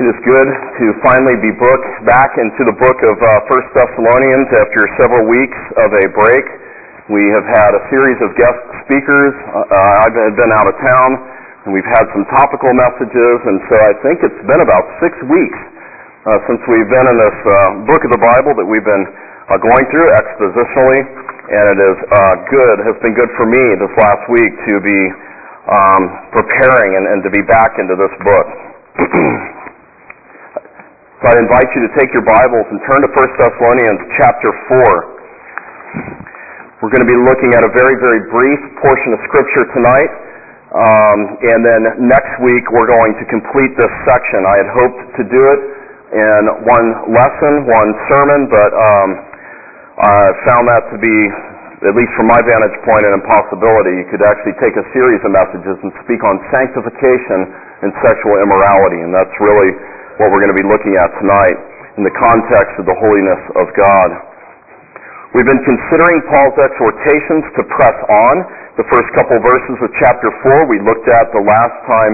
It is good to finally be book, back into the book of uh, First Thessalonians after several weeks of a break. We have had a series of guest speakers. Uh, I've been out of town, and we've had some topical messages, and so I think it's been about six weeks uh, since we've been in this uh, book of the Bible that we've been uh, going through expositionally, and it is good, has been good for me this last week to be um, preparing and, and to be back into this book. So I'd invite you to take your Bibles and turn to 1 Thessalonians chapter 4. We're going to be looking at a very, very brief portion of Scripture tonight. Um, and then next week we're going to complete this section. I had hoped to do it in one lesson, one sermon, but um, I found that to be, at least from my vantage point, an impossibility. You could actually take a series of messages and speak on sanctification and sexual immorality, and that's really what we're going to be looking at tonight in the context of the holiness of God. We've been considering Paul's exhortations to press on. The first couple verses of chapter 4 we looked at the last time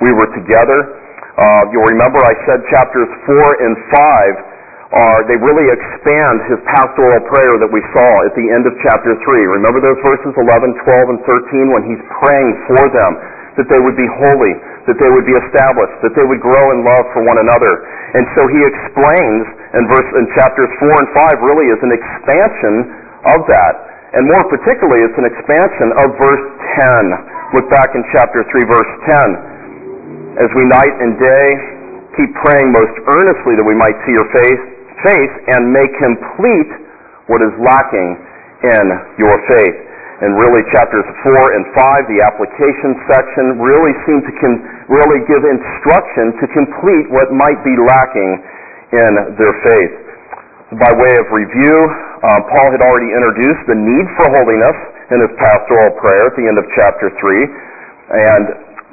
we were together. Uh, you'll remember I said chapters 4 and 5 are, they really expand his pastoral prayer that we saw at the end of chapter 3. Remember those verses 11, 12, and 13 when he's praying for them that they would be holy, that they would be established, that they would grow in love for one another. And so he explains in verse in chapters four and five really is an expansion of that. And more particularly it's an expansion of verse ten. Look back in chapter three, verse ten. As we night and day keep praying most earnestly that we might see your face face and make complete what is lacking in your faith and really chapters 4 and 5, the application section, really seem to con- really give instruction to complete what might be lacking in their faith. By way of review, uh, Paul had already introduced the need for holiness in his pastoral prayer at the end of chapter 3, and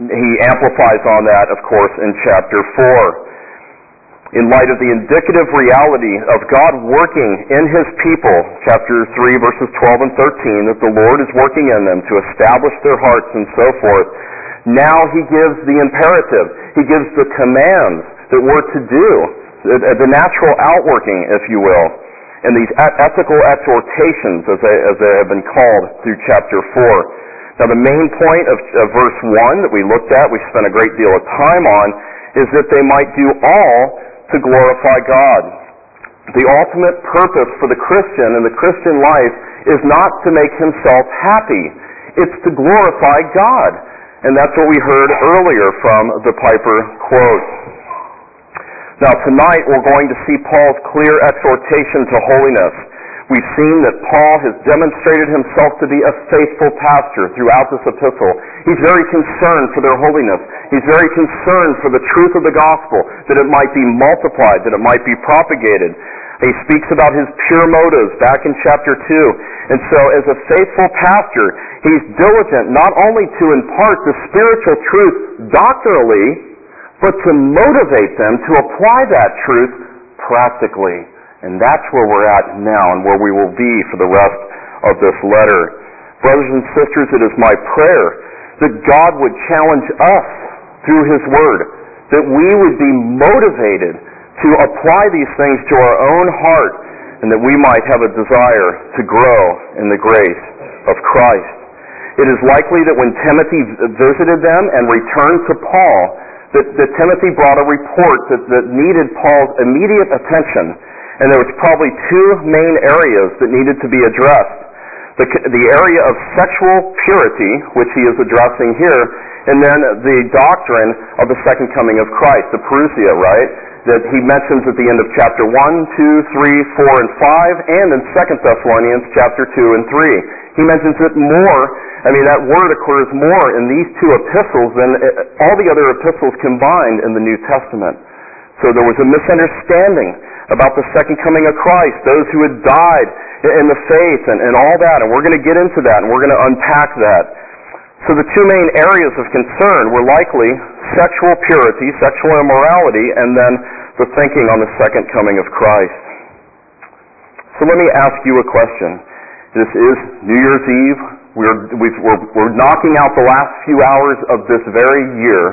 he amplifies on that, of course, in chapter 4 in light of the indicative reality of God working in His people, chapter 3, verses 12 and 13, that the Lord is working in them to establish their hearts and so forth. Now He gives the imperative. He gives the commands that we're to do, the natural outworking, if you will, and these ethical exhortations, as they, as they have been called through chapter 4. Now the main point of, of verse 1 that we looked at, we spent a great deal of time on, is that they might do all to glorify God. The ultimate purpose for the Christian and the Christian life is not to make himself happy. It's to glorify God. And that's what we heard earlier from the Piper quote. Now tonight we're going to see Paul's clear exhortation to holiness. We've seen that Paul has demonstrated himself to be a faithful pastor throughout this epistle. He's very concerned for their holiness. He's very concerned for the truth of the gospel, that it might be multiplied, that it might be propagated. He speaks about his pure motives back in chapter 2. And so as a faithful pastor, he's diligent not only to impart the spiritual truth doctrinally, but to motivate them to apply that truth practically. And that's where we're at now and where we will be for the rest of this letter. Brothers and sisters, it is my prayer that God would challenge us through His Word, that we would be motivated to apply these things to our own heart, and that we might have a desire to grow in the grace of Christ. It is likely that when Timothy visited them and returned to Paul, that, that Timothy brought a report that, that needed Paul's immediate attention and there was probably two main areas that needed to be addressed. The, the area of sexual purity, which he is addressing here, and then the doctrine of the second coming of Christ, the parousia, right? That he mentions at the end of chapter 1, 2, 3, 4, and 5, and in 2 Thessalonians chapter 2 and 3. He mentions it more, I mean, that word occurs more in these two epistles than uh, all the other epistles combined in the New Testament. So there was a misunderstanding about the second coming of Christ, those who had died in the faith and, and all that. And we're going to get into that and we're going to unpack that. So the two main areas of concern were likely sexual purity, sexual immorality, and then the thinking on the second coming of Christ. So let me ask you a question. This is New Year's Eve. We're, we are we're knocking out the last few hours of this very year,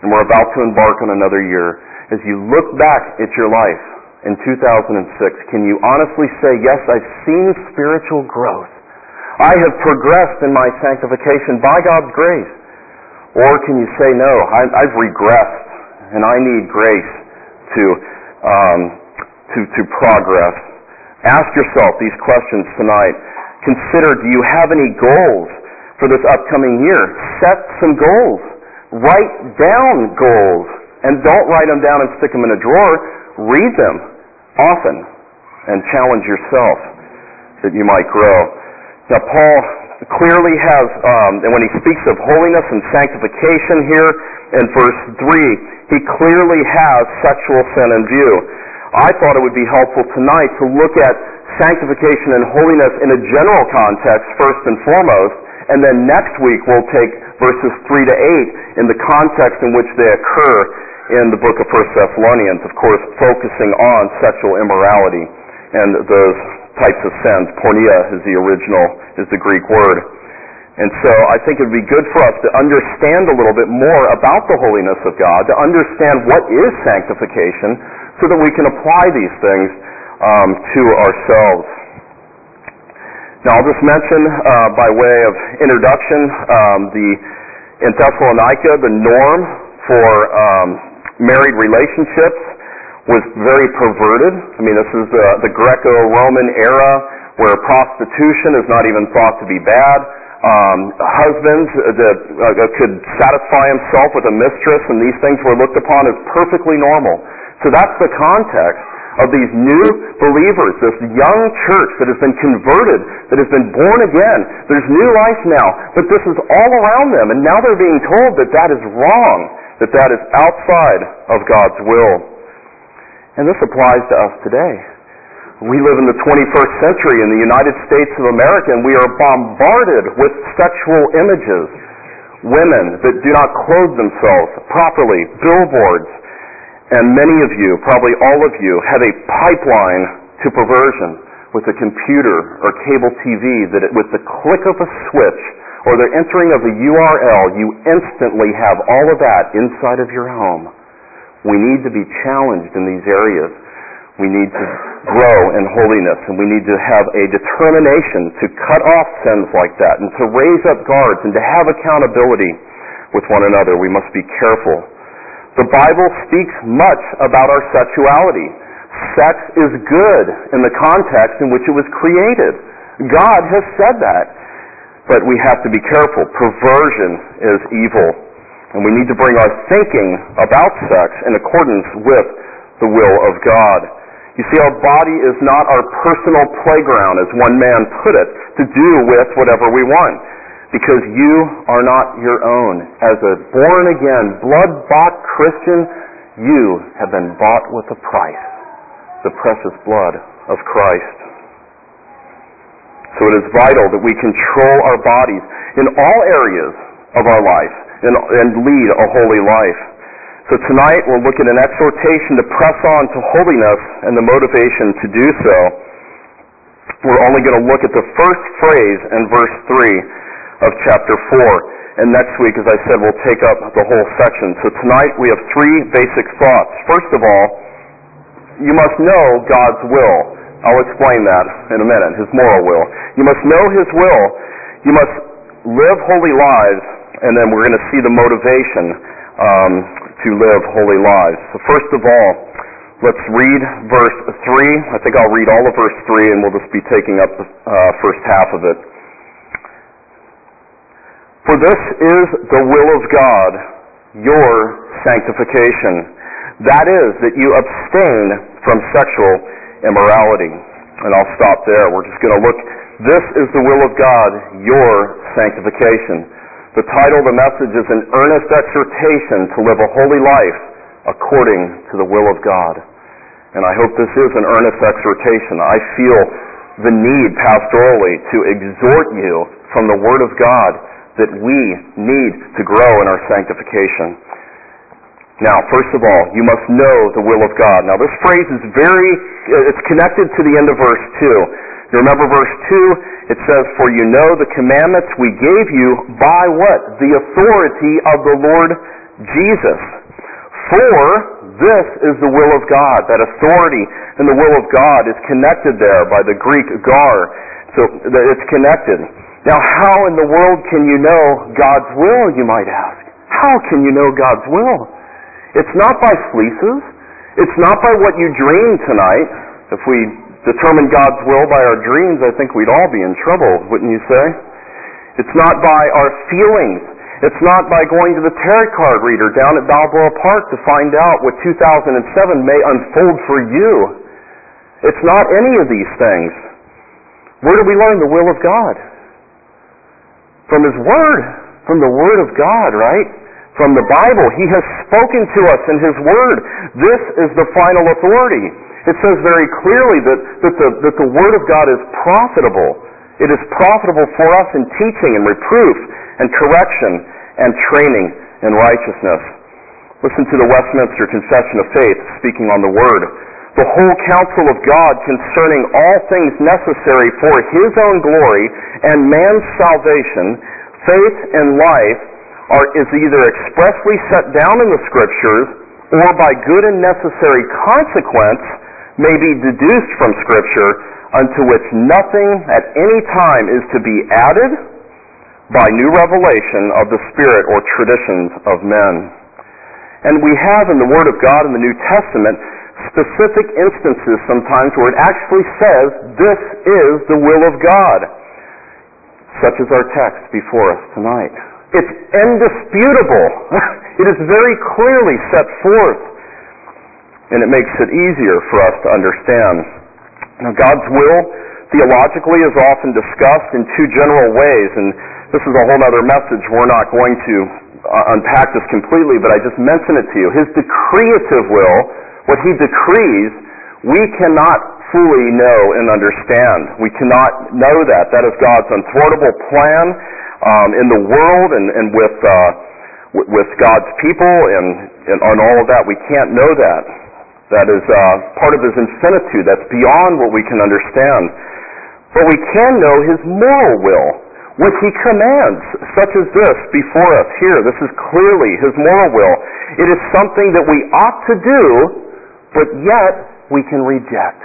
and we're about to embark on another year. As you look back at your life in 2006, can you honestly say, yes, I've seen spiritual growth. I have progressed in my sanctification by God's grace. Or can you say, no, I've regressed and I need grace to, um, to, to progress? Ask yourself these questions tonight. Consider, do you have any goals for this upcoming year? Set some goals. Write down goals. And don't write them down and stick them in a drawer. Read them often and challenge yourself that you might grow. Now, Paul clearly has, um, and when he speaks of holiness and sanctification here in verse 3, he clearly has sexual sin in view. I thought it would be helpful tonight to look at sanctification and holiness in a general context first and foremost, and then next week we'll take verses 3 to 8 in the context in which they occur in the book of 1 Thessalonians, of course, focusing on sexual immorality and those types of sins. Porneia is the original, is the Greek word. And so I think it would be good for us to understand a little bit more about the holiness of God, to understand what is sanctification, so that we can apply these things um, to ourselves. Now I'll just mention uh, by way of introduction um, the in Thessalonica the norm for um, married relationships was very perverted. I mean, this is the, the Greco-Roman era where prostitution is not even thought to be bad. Um, husbands that uh, could satisfy himself with a mistress, and these things were looked upon as perfectly normal. So that's the context of these new believers, this young church that has been converted, that has been born again. There's new life now, but this is all around them, and now they're being told that that is wrong that that is outside of God's will. And this applies to us today. We live in the 21st century in the United States of America and we are bombarded with sexual images. Women that do not clothe themselves properly, billboards, and many of you, probably all of you, have a pipeline to perversion with a computer or cable TV that it, with the click of a switch or the entering of a URL, you instantly have all of that inside of your home. We need to be challenged in these areas. We need to grow in holiness, and we need to have a determination to cut off sins like that, and to raise up guards, and to have accountability with one another. We must be careful. The Bible speaks much about our sexuality. Sex is good in the context in which it was created. God has said that. But we have to be careful. Perversion is evil. And we need to bring our thinking about sex in accordance with the will of God. You see, our body is not our personal playground, as one man put it, to do with whatever we want. Because you are not your own. As a born again, blood bought Christian, you have been bought with a price the precious blood of Christ. So it is vital that we control our bodies in all areas of our life and, and lead a holy life. So tonight we'll look at an exhortation to press on to holiness and the motivation to do so. We're only going to look at the first phrase in verse 3 of chapter 4. And next week, as I said, we'll take up the whole section. So tonight we have three basic thoughts. First of all, you must know God's will. I'll explain that in a minute, his moral will. You must know his will. You must live holy lives, and then we're going to see the motivation um, to live holy lives. So first of all, let's read verse 3. I think I'll read all of verse 3, and we'll just be taking up the uh, first half of it. For this is the will of God, your sanctification. That is, that you abstain from sexual immorality. And I'll stop there. We're just going to look. This is the will of God, your sanctification. The title of the message is an earnest exhortation to live a holy life according to the will of God. And I hope this is an earnest exhortation. I feel the need pastorally to exhort you from the Word of God that we need to grow in our sanctification. Now, first of all, you must know the will of God. Now, this phrase is very, it's connected to the end of verse 2. You remember verse 2? It says, For you know the commandments we gave you by what? The authority of the Lord Jesus. For This is the will of God. That authority and the will of God is connected there by the Greek gar. So it's connected. Now, how in the world can you know God's will, you might ask? How can you know God's will? It's not by fleeces. It's not by what you dream tonight. If we determine God's will by our dreams, I think we'd all be in trouble, wouldn't you say? It's not by our feelings. It's not by going to the tarot card reader down at Balboa Park to find out what 2007 may unfold for you. It's not any of these things. Where do we learn the will of God? From His Word. From the Word of God, right? From the Bible. He has spoken to us in His Word. This is the final authority. It says very clearly that, that, the, that the Word of God is profitable. It is profitable for us in teaching and reproof and correction and training in righteousness. Listen to the Westminster Confession of Faith speaking on the Word. The whole counsel of God concerning all things necessary for His own glory and man's salvation, faith and life, are, is either expressly set down in the Scriptures or by good and necessary consequence may be deduced from Scripture unto which nothing at any time is to be added by new revelation of the Spirit or traditions of men. And we have in the Word of God in the New Testament specific instances sometimes where it actually says, this is the will of God, such as our text before us tonight. It's indisputable. it is very clearly set forth, and it makes it easier for us to understand. Now, God's will theologically is often discussed in two general ways, and this is a whole other message. We're not going to uh, unpack this completely, but I just mention it to you. His decreative will, what he decrees, we cannot fully know and understand. We cannot know that. That is God's unthwartable plan um, in the world and, and with, uh, with God's people and, and on all of that. We can't know that. That is uh, part of his infinitude. That's beyond what we can understand. But we can know his moral will which he commands, such as this before us here. This is clearly his moral will. It is something that we ought to do, but yet we can reject.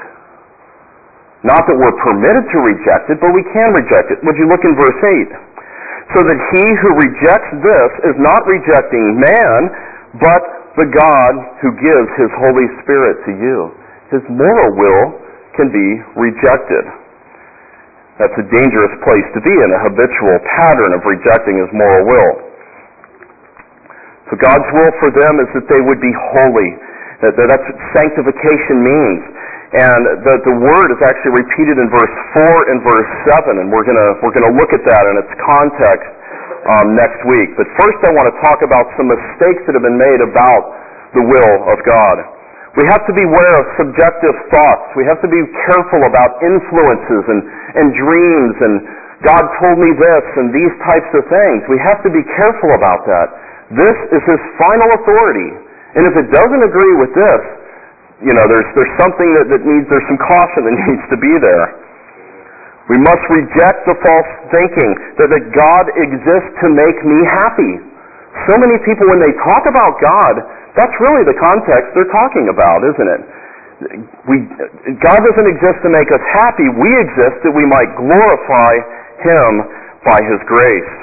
Not that we're permitted to reject it, but we can reject it. Would you look in verse 8? So that he who rejects this is not rejecting man, but the God who gives his Holy Spirit to you. His moral will can be rejected. That's a dangerous place to be in, a habitual pattern of rejecting his moral will. So God's will for them is that they would be holy. That, that's what sanctification means. And the, the word is actually repeated in verse 4 and verse 7, and we're going we're gonna look at that in its context um, next week. But first I want to talk about some mistakes that have been made about the will of God. We have to beware of subjective thoughts. We have to be careful about influences and, and dreams and God told me this and these types of things. We have to be careful about that. This is His final authority. And if it doesn't agree with this, you know, there's, there's something that, that needs, there's some caution that needs to be there. We must reject the false thinking that, that God exists to make me happy. So many people, when they talk about God, that's really the context they're talking about, isn't it? We, God doesn't exist to make us happy. We exist that we might glorify Him by His grace.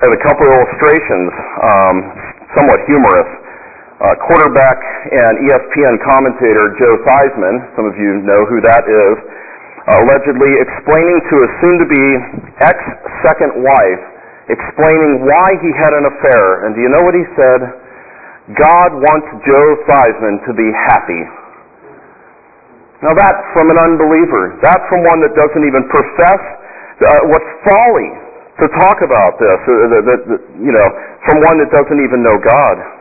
I have a couple of illustrations, um, somewhat humorous. Uh, quarterback and ESPN commentator Joe Theismann, some of you know who that is, allegedly explaining to a soon-to-be ex-second wife, explaining why he had an affair. And do you know what he said? God wants Joe Theismann to be happy. Now that's from an unbeliever. That's from one that doesn't even profess uh, what's folly to talk about this. Uh, you know, from one that doesn't even know God.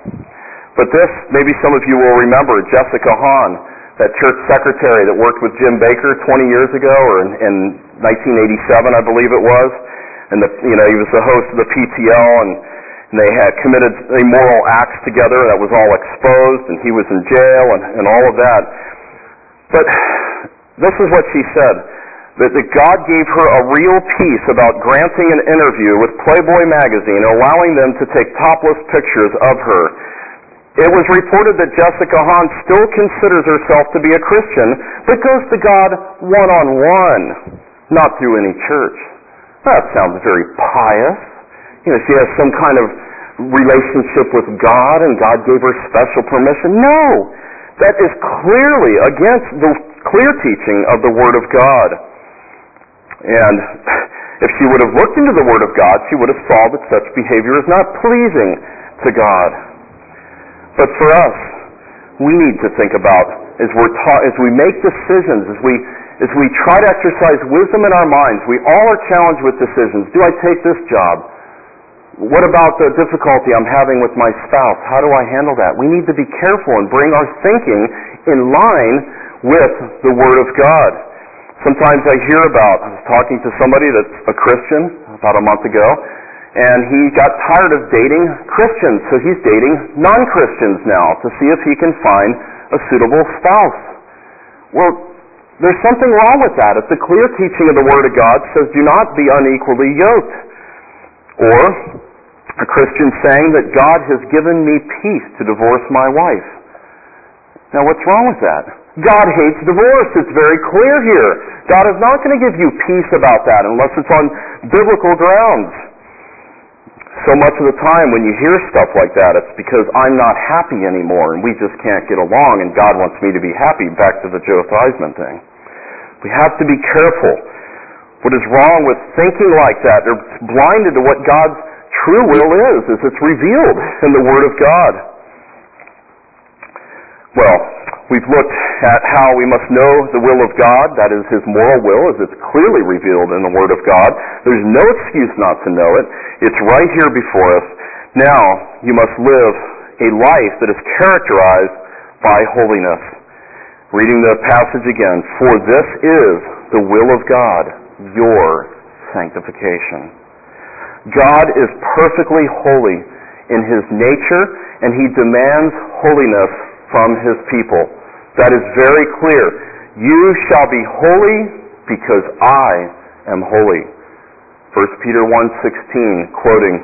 But this, maybe some of you will remember Jessica Hahn, that church secretary that worked with Jim Bakker 20 years ago, or in, in 1987, I believe it was. And the, you know, he was the host of the PTL, and and they had committed immoral acts together that was all exposed and he was in jail and, and all of that. But this is what she said that, that God gave her a real peace about granting an interview with Playboy magazine, allowing them to take topless pictures of her. It was reported that Jessica Hahn still considers herself to be a Christian, but goes to God one on one, not through any church. That sounds very pious. You know, she has some kind of relationship with God and God gave her special permission. No! That is clearly against the clear teaching of the Word of God. And if she would have looked into the Word of God, she would have saw that such behavior is not pleasing to God. But for us, we need to think about as we're taught, as we make decisions, as we as we try to exercise wisdom in our minds, we all are challenged with decisions. Do I take this job? What about the difficulty I'm having with my spouse? How do I handle that? We need to be careful and bring our thinking in line with the Word of God. Sometimes I hear about, I was talking to somebody that's a Christian about a month ago, and he got tired of dating Christians, so he's dating non-Christians now to see if he can find a suitable spouse. Well, there's something wrong with that. If the clear teaching of the Word of God says do not be unequally yoked. Or a Christian saying that God has given me peace to divorce my wife. Now what's wrong with that? God hates divorce. It's very clear here. God is not going to give you peace about that unless it's on biblical grounds. So much of the time when you hear stuff like that, it's because I'm not happy anymore and we just can't get along and God wants me to be happy. Back to the Joe Theismann thing. We have to be careful. What is wrong with thinking like that? They're blinded to what God's true will is, as it's revealed in the Word of God. Well, we've looked at how we must know the will of God, that is His moral will, as it's clearly revealed in the Word of God. There's no excuse not to know it. It's right here before us. Now, you must live a life that is characterized by holiness. Reading the passage again, for this is the will of God, your sanctification. God is perfectly holy in his nature, and he demands holiness from his people. That is very clear. You shall be holy because I am holy. 1 Peter 1:16 quoting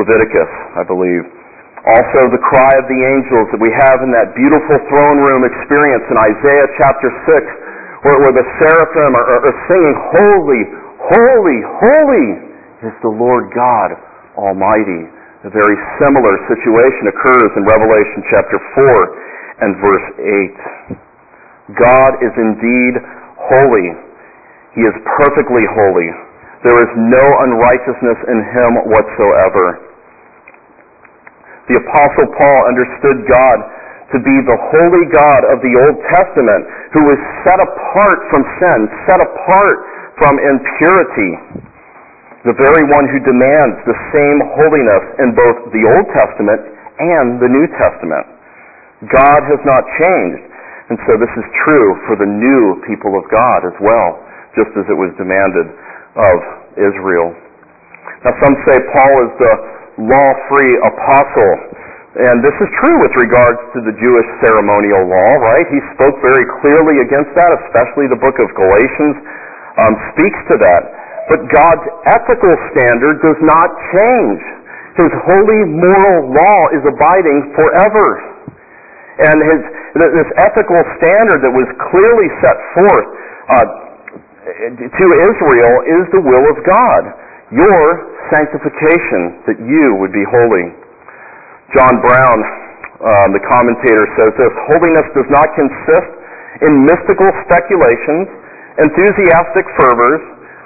Leviticus, I believe. Also the cry of the angels that we have in that beautiful throne room experience in Isaiah chapter 6 where, where the seraphim are, are, are singing holy, holy, holy is the Lord God Almighty. A very similar situation occurs in Revelation chapter 4 and verse 8. God is indeed holy. He is perfectly holy. There is no unrighteousness in him whatsoever. The Apostle Paul understood God to be the holy God of the Old Testament who was set apart from sin, set apart from impurity the very one who demands the same holiness in both the Old Testament and the New Testament. God has not changed, and so this is true for the new people of God as well, just as it was demanded of Israel. Now some say Paul is the law-free apostle, and this is true with regards to the Jewish ceremonial law, right? He spoke very clearly against that, especially the book of Galatians um, speaks to that. But God's ethical standard does not change. His holy moral law is abiding forever. And his, this ethical standard that was clearly set forth uh, to Israel is the will of God. Your sanctification, that you would be holy. John Brown, uh, the commentator, says this Holiness does not consist in mystical speculations, enthusiastic fervors,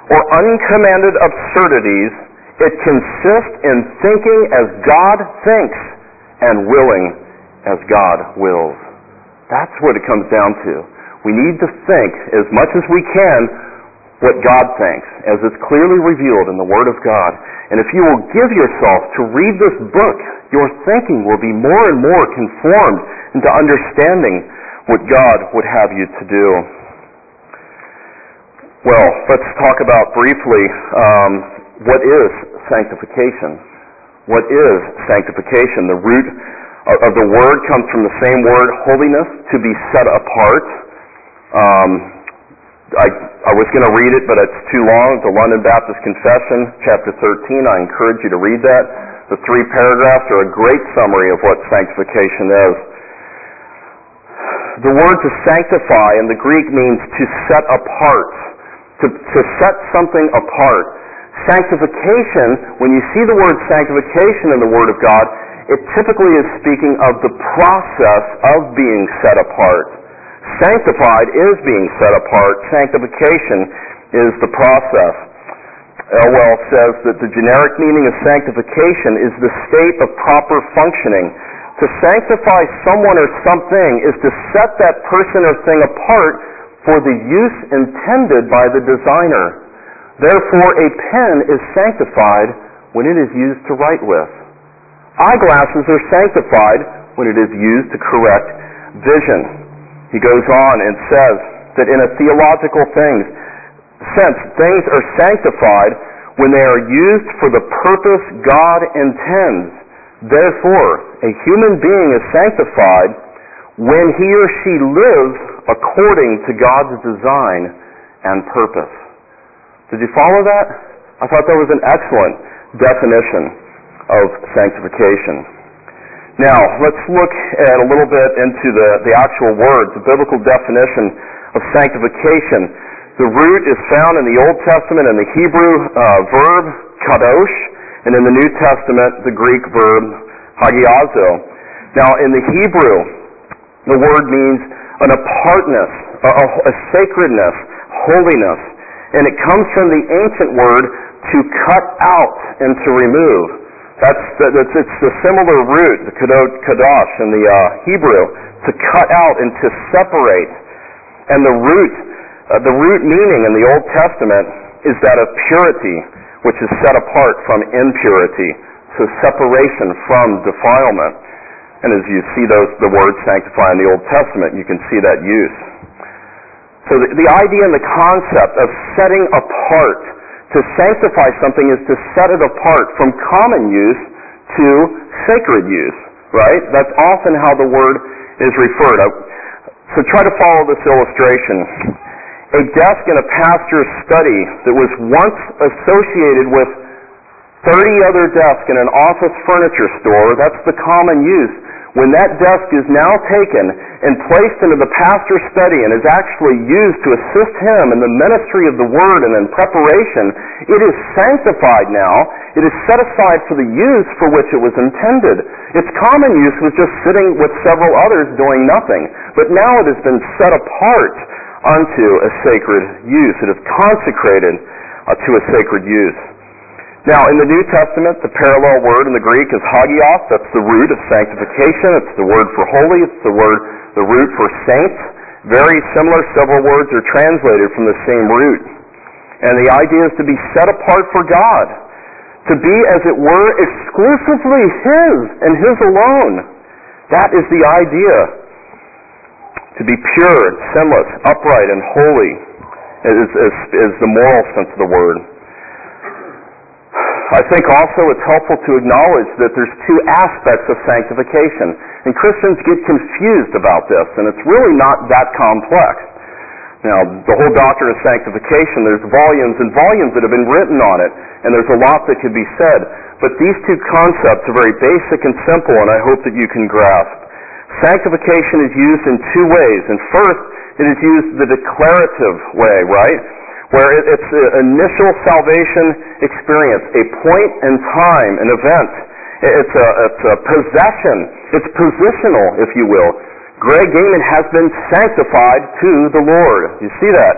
or uncommanded absurdities, it consists in thinking as God thinks and willing as God wills. That's what it comes down to. We need to think as much as we can what God thinks, as it's clearly revealed in the Word of God. And if you will give yourself to read this book, your thinking will be more and more conformed into understanding what God would have you to do. Well, let's talk about briefly um, what is sanctification. What is sanctification? The root of the word comes from the same word, holiness, to be set apart. Um, I, I was going to read it, but it's too long. The London Baptist Confession, chapter 13. I encourage you to read that. The three paragraphs are a great summary of what sanctification is. The word to sanctify in the Greek means to set apart, to, to set something apart. Sanctification, when you see the word sanctification in the Word of God, it typically is speaking of the process of being set apart. Sanctified is being set apart. Sanctification is the process. Elwell says that the generic meaning of sanctification is the state of proper functioning. To sanctify someone or something is to set that person or thing apart for the use intended by the designer. Therefore, a pen is sanctified when it is used to write with. Eyeglasses are sanctified when it is used to correct vision. He goes on and says that in a theological sense, things are sanctified when they are used for the purpose God intends. Therefore, a human being is sanctified when he or she lives according to God's design and purpose. Did you follow that? I thought that was an excellent definition of sanctification. Now, let's look at a little bit into the, the actual words, the biblical definition of sanctification. The root is found in the Old Testament in the Hebrew uh, verb kadosh, and in the New Testament, the Greek verb hagiazo. Now, in the Hebrew, the word means an apartness, a, a sacredness, holiness, and it comes from the ancient word to cut out and to remove. That's, that's it's the similar root, the kadosh in the uh, Hebrew, to cut out and to separate. And the root, uh, the root meaning in the Old Testament is that of purity, which is set apart from impurity. So separation from defilement. And as you see those, the word sanctify in the Old Testament, you can see that use. So the, the idea and the concept of setting apart to sanctify something is to set it apart from common use to sacred use, right? That's often how the word is referred. Uh, so try to follow this illustration. A desk in a pastor's study that was once associated with 30 other desks in an office furniture store, that's the common use when that desk is now taken and placed into the pastor's study and is actually used to assist him in the ministry of the word and in preparation, it is sanctified now. It is set aside for the use for which it was intended. Its common use was just sitting with several others doing nothing. But now it has been set apart unto a sacred use. It is consecrated uh, to a sacred use. Now, in the New Testament, the parallel word in the Greek is hagios. That's the root of sanctification. It's the word for holy. It's the word, the root for saints. Very similar. Several words are translated from the same root. And the idea is to be set apart for God. To be, as it were, exclusively His and His alone. That is the idea. To be pure, sinless, upright, and holy is, is, is the moral sense of the word. I think also it's helpful to acknowledge that there's two aspects of sanctification. And Christians get confused about this, and it's really not that complex. Now, the whole doctrine of sanctification, there's volumes and volumes that have been written on it, and there's a lot that could be said. But these two concepts are very basic and simple, and I hope that you can grasp. Sanctification is used in two ways. And first, it is used the declarative way, right? Where it's an initial salvation experience, a point in time, an event. It's a, it's a possession. It's positional, if you will. Greg Gaiman has been sanctified to the Lord. You see that?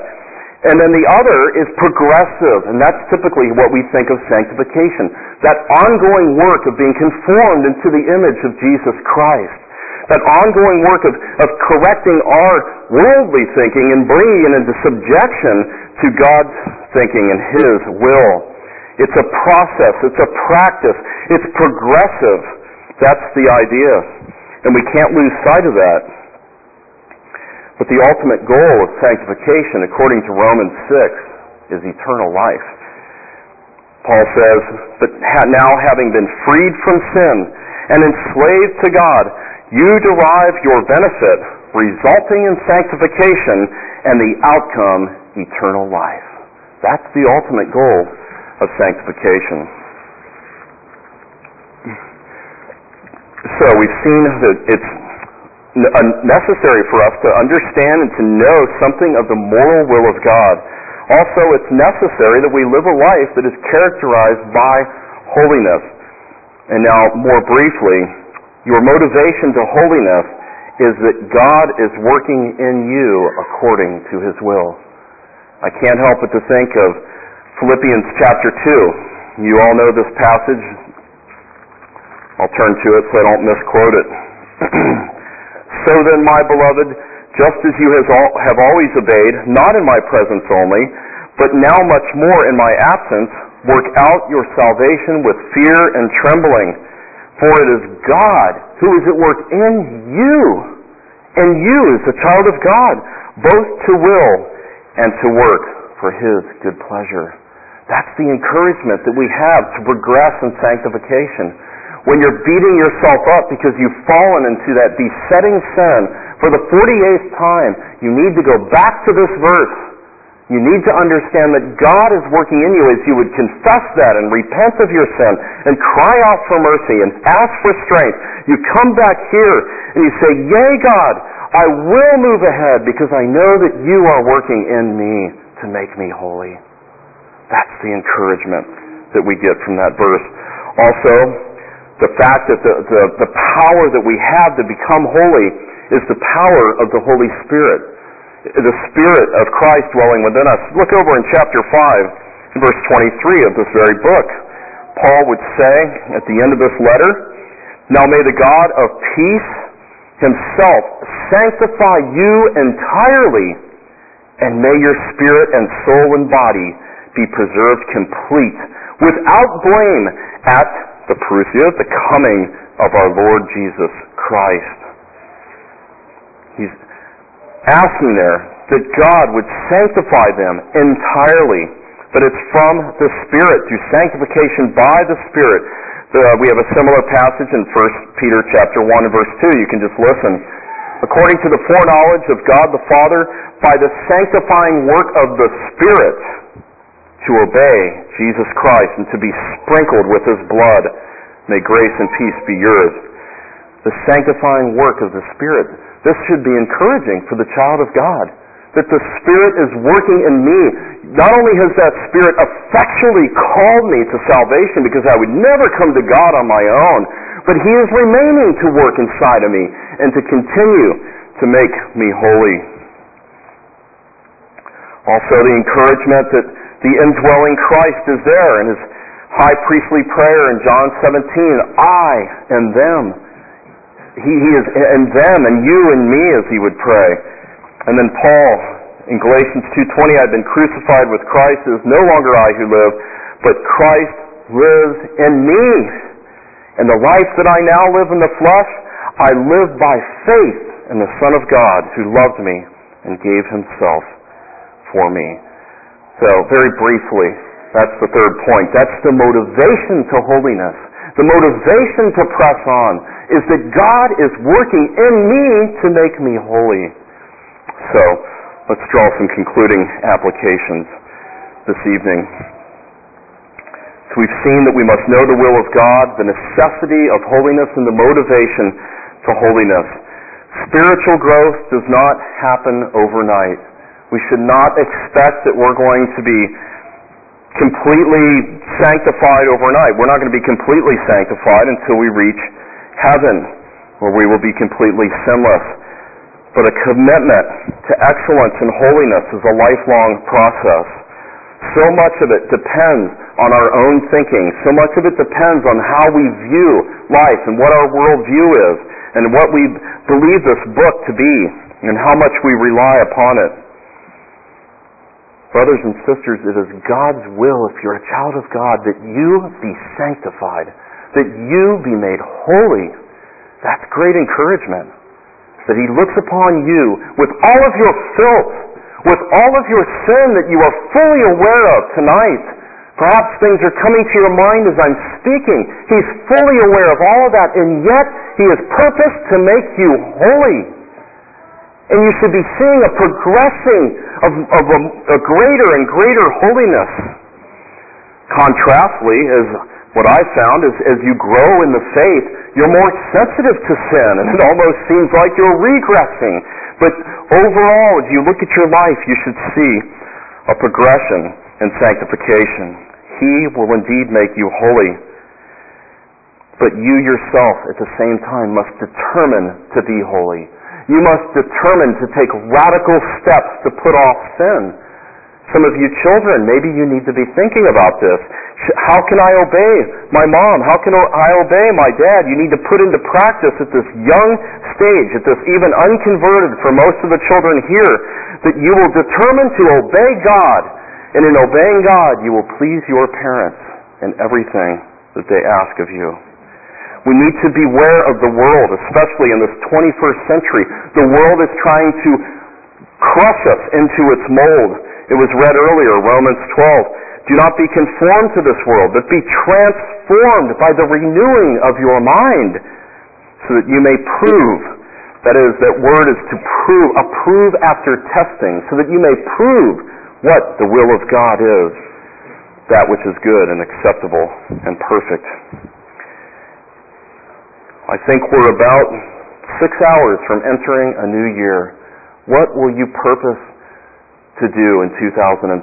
And then the other is progressive, and that's typically what we think of sanctification. That ongoing work of being conformed into the image of Jesus Christ that ongoing work of, of correcting our worldly thinking and bringing it into subjection to God's thinking and His will. It's a process, it's a practice, it's progressive. That's the idea. And we can't lose sight of that. But the ultimate goal of sanctification, according to Romans 6, is eternal life. Paul says, But now having been freed from sin and enslaved to God, you derive your benefit resulting in sanctification and the outcome eternal life. That's the ultimate goal of sanctification. So we've seen that it's uh, necessary for us to understand and to know something of the moral will of God. Also, it's necessary that we live a life that is characterized by holiness. And now, more briefly, your motivation to holiness is that God is working in you according to his will. I can't help but to think of Philippians chapter 2. You all know this passage. I'll turn to it so I don't misquote it. so then, my beloved, just as you have always obeyed, not in my presence only, but now much more in my absence, work out your salvation with fear and trembling. For it is God who is at work in you, and you as a child of God, both to will and to work for His good pleasure. That's the encouragement that we have to progress in sanctification. When you're beating yourself up because you've fallen into that besetting sin for the 48th time, you need to go back to this verse. You need to understand that God is working in you as you would confess that and repent of your sin and cry out for mercy and ask for strength. You come back here and you say, Yea, God, I will move ahead because I know that you are working in me to make me holy. That's the encouragement that we get from that verse. Also, the fact that the, the, the power that we have to become holy is the power of the Holy Spirit. The Spirit of Christ dwelling within us. Look over in chapter 5, verse 23 of this very book. Paul would say at the end of this letter, Now may the God of peace himself sanctify you entirely, and may your spirit and soul and body be preserved complete, without blame, at the parousia, the coming of our Lord Jesus Christ. He's asking there that God would sanctify them entirely, but it's from the Spirit, through sanctification by the Spirit. Uh, we have a similar passage in 1 Peter chapter 1 and verse 2. You can just listen. According to the foreknowledge of God the Father, by the sanctifying work of the Spirit, to obey Jesus Christ and to be sprinkled with His blood. May grace and peace be yours. The sanctifying work of the Spirit. This should be encouraging for the child of God. That the Spirit is working in me. Not only has that Spirit effectually called me to salvation because I would never come to God on my own, but He is remaining to work inside of me and to continue to make me holy. Also, the encouragement that the indwelling Christ is there in his high priestly prayer in John 17. I and them. He, he is in them and you and me as he would pray. And then Paul in Galatians 2.20, I've been crucified with Christ. It is no longer I who live, but Christ lives in me. And the life that I now live in the flesh, I live by faith in the Son of God who loved me and gave himself for me. So, very briefly, that's the third point. That's the motivation to holiness. The motivation to press on is that God is working in me to make me holy. So, let's draw some concluding applications this evening. So we've seen that we must know the will of God, the necessity of holiness, and the motivation to holiness. Spiritual growth does not happen overnight. We should not expect that we're going to be completely sanctified overnight. We're not going to be completely sanctified until we reach heaven, where we will be completely sinless. But a commitment to excellence and holiness is a lifelong process. So much of it depends on our own thinking. So much of it depends on how we view life and what our worldview is and what we believe this book to be and how much we rely upon it. Brothers and sisters, it is God's will, if you're a child of God, that you be sanctified, that you be made holy. That's great encouragement. That He looks upon you with all of your filth, with all of your sin that you are fully aware of tonight. Perhaps things are coming to your mind as I'm speaking. He's fully aware of all of that, and yet He has purposed to make you holy. And you should be seeing a progressing of, of a, a greater and greater holiness. Contrastly, as What I found is as you grow in the faith, you're more sensitive to sin, and it almost seems like you're regressing. But overall, as you look at your life, you should see a progression in sanctification. He will indeed make you holy. But you yourself, at the same time, must determine to be holy. You must determine to take radical steps to put off sin. Some of you children, maybe you need to be thinking about this. How can I obey my mom? How can I obey my dad? You need to put into practice at this young stage, at this even unconverted for most of the children here, that you will determine to obey God. And in obeying God, you will please your parents in everything that they ask of you. We need to beware of the world, especially in this 21st century. The world is trying to crush us into its mold it was read earlier, Romans 12. Do not be conformed to this world, but be transformed by the renewing of your mind, so that you may prove. That is, that word is to prove, approve after testing, so that you may prove what the will of God is, that which is good and acceptable and perfect. I think we're about six hours from entering a new year. What will you purpose to do in 2007?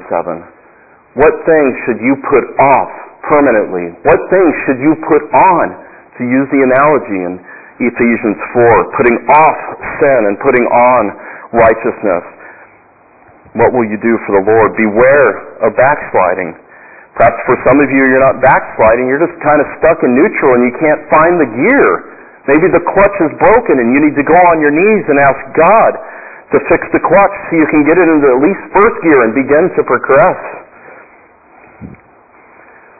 What things should you put off permanently? What things should you put on, to use the analogy in Ephesians 4, putting off sin and putting on righteousness? What will you do for the Lord? Beware of backsliding. Perhaps for some of you, you're not backsliding, you're just kind of stuck in neutral and you can't find the gear. Maybe the clutch is broken and you need to go on your knees and ask God to fix the clutch so you can get it into at least first gear and begin to progress.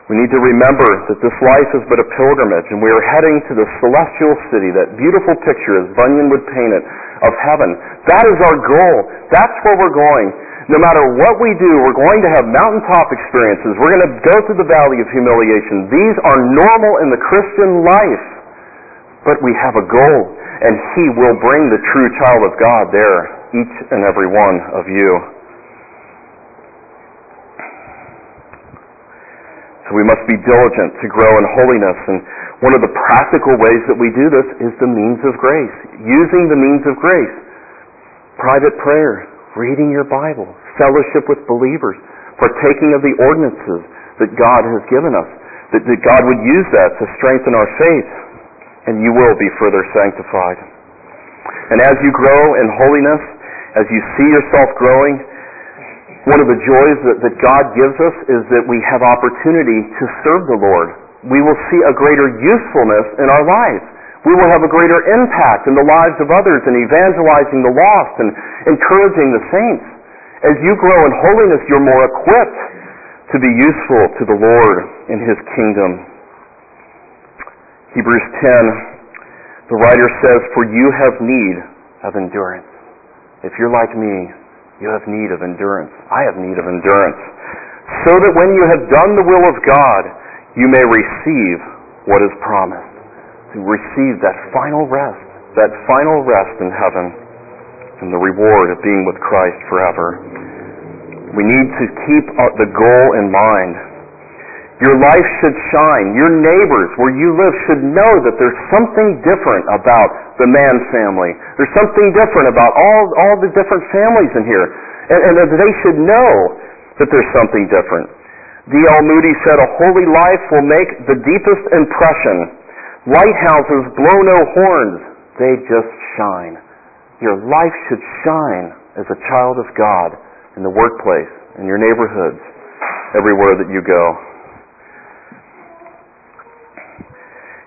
We need to remember that this life is but a pilgrimage and we are heading to the celestial city, that beautiful picture as Bunyan would paint it, of heaven. That is our goal. That's where we're going. No matter what we do, we're going to have mountaintop experiences. We're going to go through the valley of humiliation. These are normal in the Christian life. But we have a goal, and He will bring the true child of God there each and every one of you. So we must be diligent to grow in holiness. And one of the practical ways that we do this is the means of grace. Using the means of grace. Private prayer, reading your Bible, fellowship with believers, partaking of the ordinances that God has given us. That, that God would use that to strengthen our faith. And you will be further sanctified. And as you grow in holiness, as you see yourself growing, one of the joys that, that God gives us is that we have opportunity to serve the Lord. We will see a greater usefulness in our lives. We will have a greater impact in the lives of others in evangelizing the lost and encouraging the saints. As you grow in holiness, you're more equipped to be useful to the Lord in His kingdom. Hebrews 10, the writer says, For you have need of endurance. If you're like me, you have need of endurance. I have need of endurance. So that when you have done the will of God, you may receive what is promised. To receive that final rest, that final rest in heaven, and the reward of being with Christ forever. We need to keep uh, the goal in mind your life should shine. Your neighbors where you live should know that there's something different about the Mann family. There's something different about all, all the different families in here. And, and they should know that there's something different. D.L. Moody said, A holy life will make the deepest impression. Lighthouses blow no horns, they just shine. Your life should shine as a child of God in the workplace, in your neighborhoods, everywhere that you go.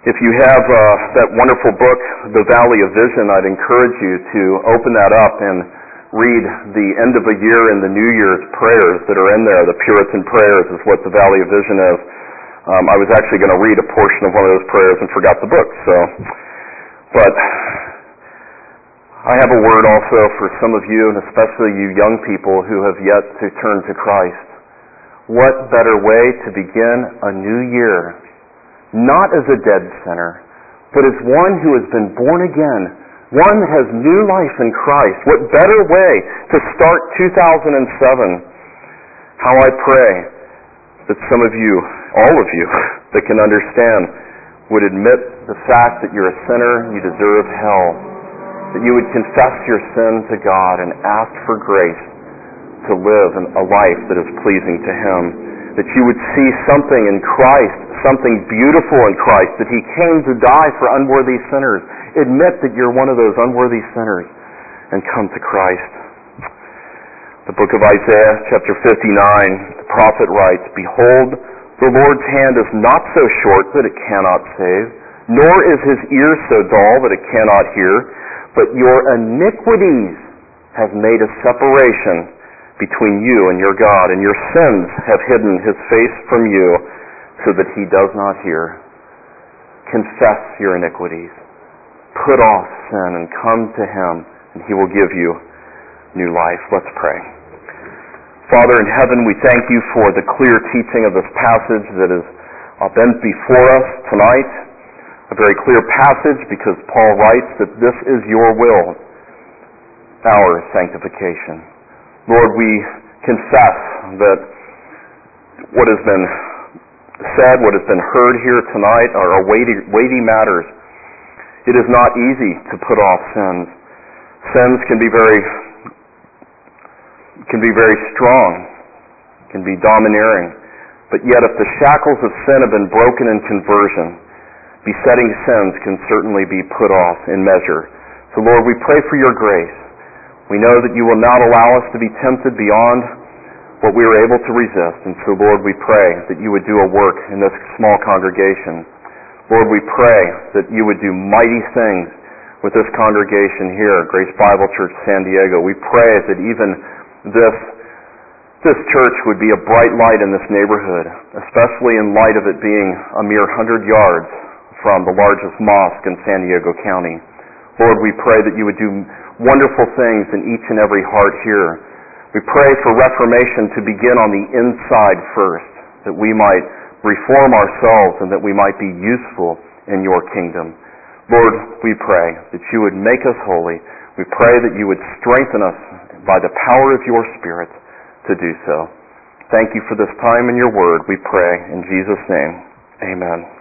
If you have uh, that wonderful book, The Valley of Vision, I'd encourage you to open that up and read the end of a year and the New Year's prayers that are in there. The Puritan prayers is what the Valley of Vision is. Um, I was actually going to read a portion of one of those prayers and forgot the book. So, but I have a word also for some of you, and especially you young people who have yet to turn to Christ. What better way to begin a new year not as a dead sinner, but as one who has been born again, one that has new life in Christ. What better way to start 2007? How I pray that some of you, all of you, that can understand would admit the fact that you're a sinner, you deserve hell, that you would confess your sin to God and ask for grace to live a life that is pleasing to Him, that you would see something in Christ, something beautiful in Christ, that He came to die for unworthy sinners. Admit that you're one of those unworthy sinners and come to Christ. The book of Isaiah, chapter 59, the prophet writes, Behold, the Lord's hand is not so short that it cannot save, nor is his ear so dull that it cannot hear, but your iniquities have made a separation between you and your God, and your sins have hidden his face from you so that he does not hear. Confess your iniquities. Put off sin and come to him, and he will give you new life. Let's pray. Father in heaven, we thank you for the clear teaching of this passage that uh, been before us tonight. A very clear passage because Paul writes that this is your will, our sanctification. Lord, we confess that what has been said, what has been heard here tonight are weighty, weighty matters. It is not easy to put off sins. Sins can be very can be very strong, can be domineering. But yet, if the shackles of sin have been broken in conversion, besetting sins can certainly be put off in measure. So, Lord, we pray for your grace. We know that you will not allow us to be tempted beyond what we are able to resist. And so, Lord, we pray that you would do a work in this small congregation. Lord, we pray that you would do mighty things with this congregation here, Grace Bible Church San Diego. We pray that even this this church would be a bright light in this neighborhood, especially in light of it being a mere hundred yards from the largest mosque in San Diego County. Lord, we pray that you would do wonderful things in each and every heart here. We pray for reformation to begin on the inside first, that we might reform ourselves and that we might be useful in your kingdom. Lord, we pray that you would make us holy. We pray that you would strengthen us by the power of your Spirit to do so. Thank you for this time in your word, we pray. In Jesus' name, amen.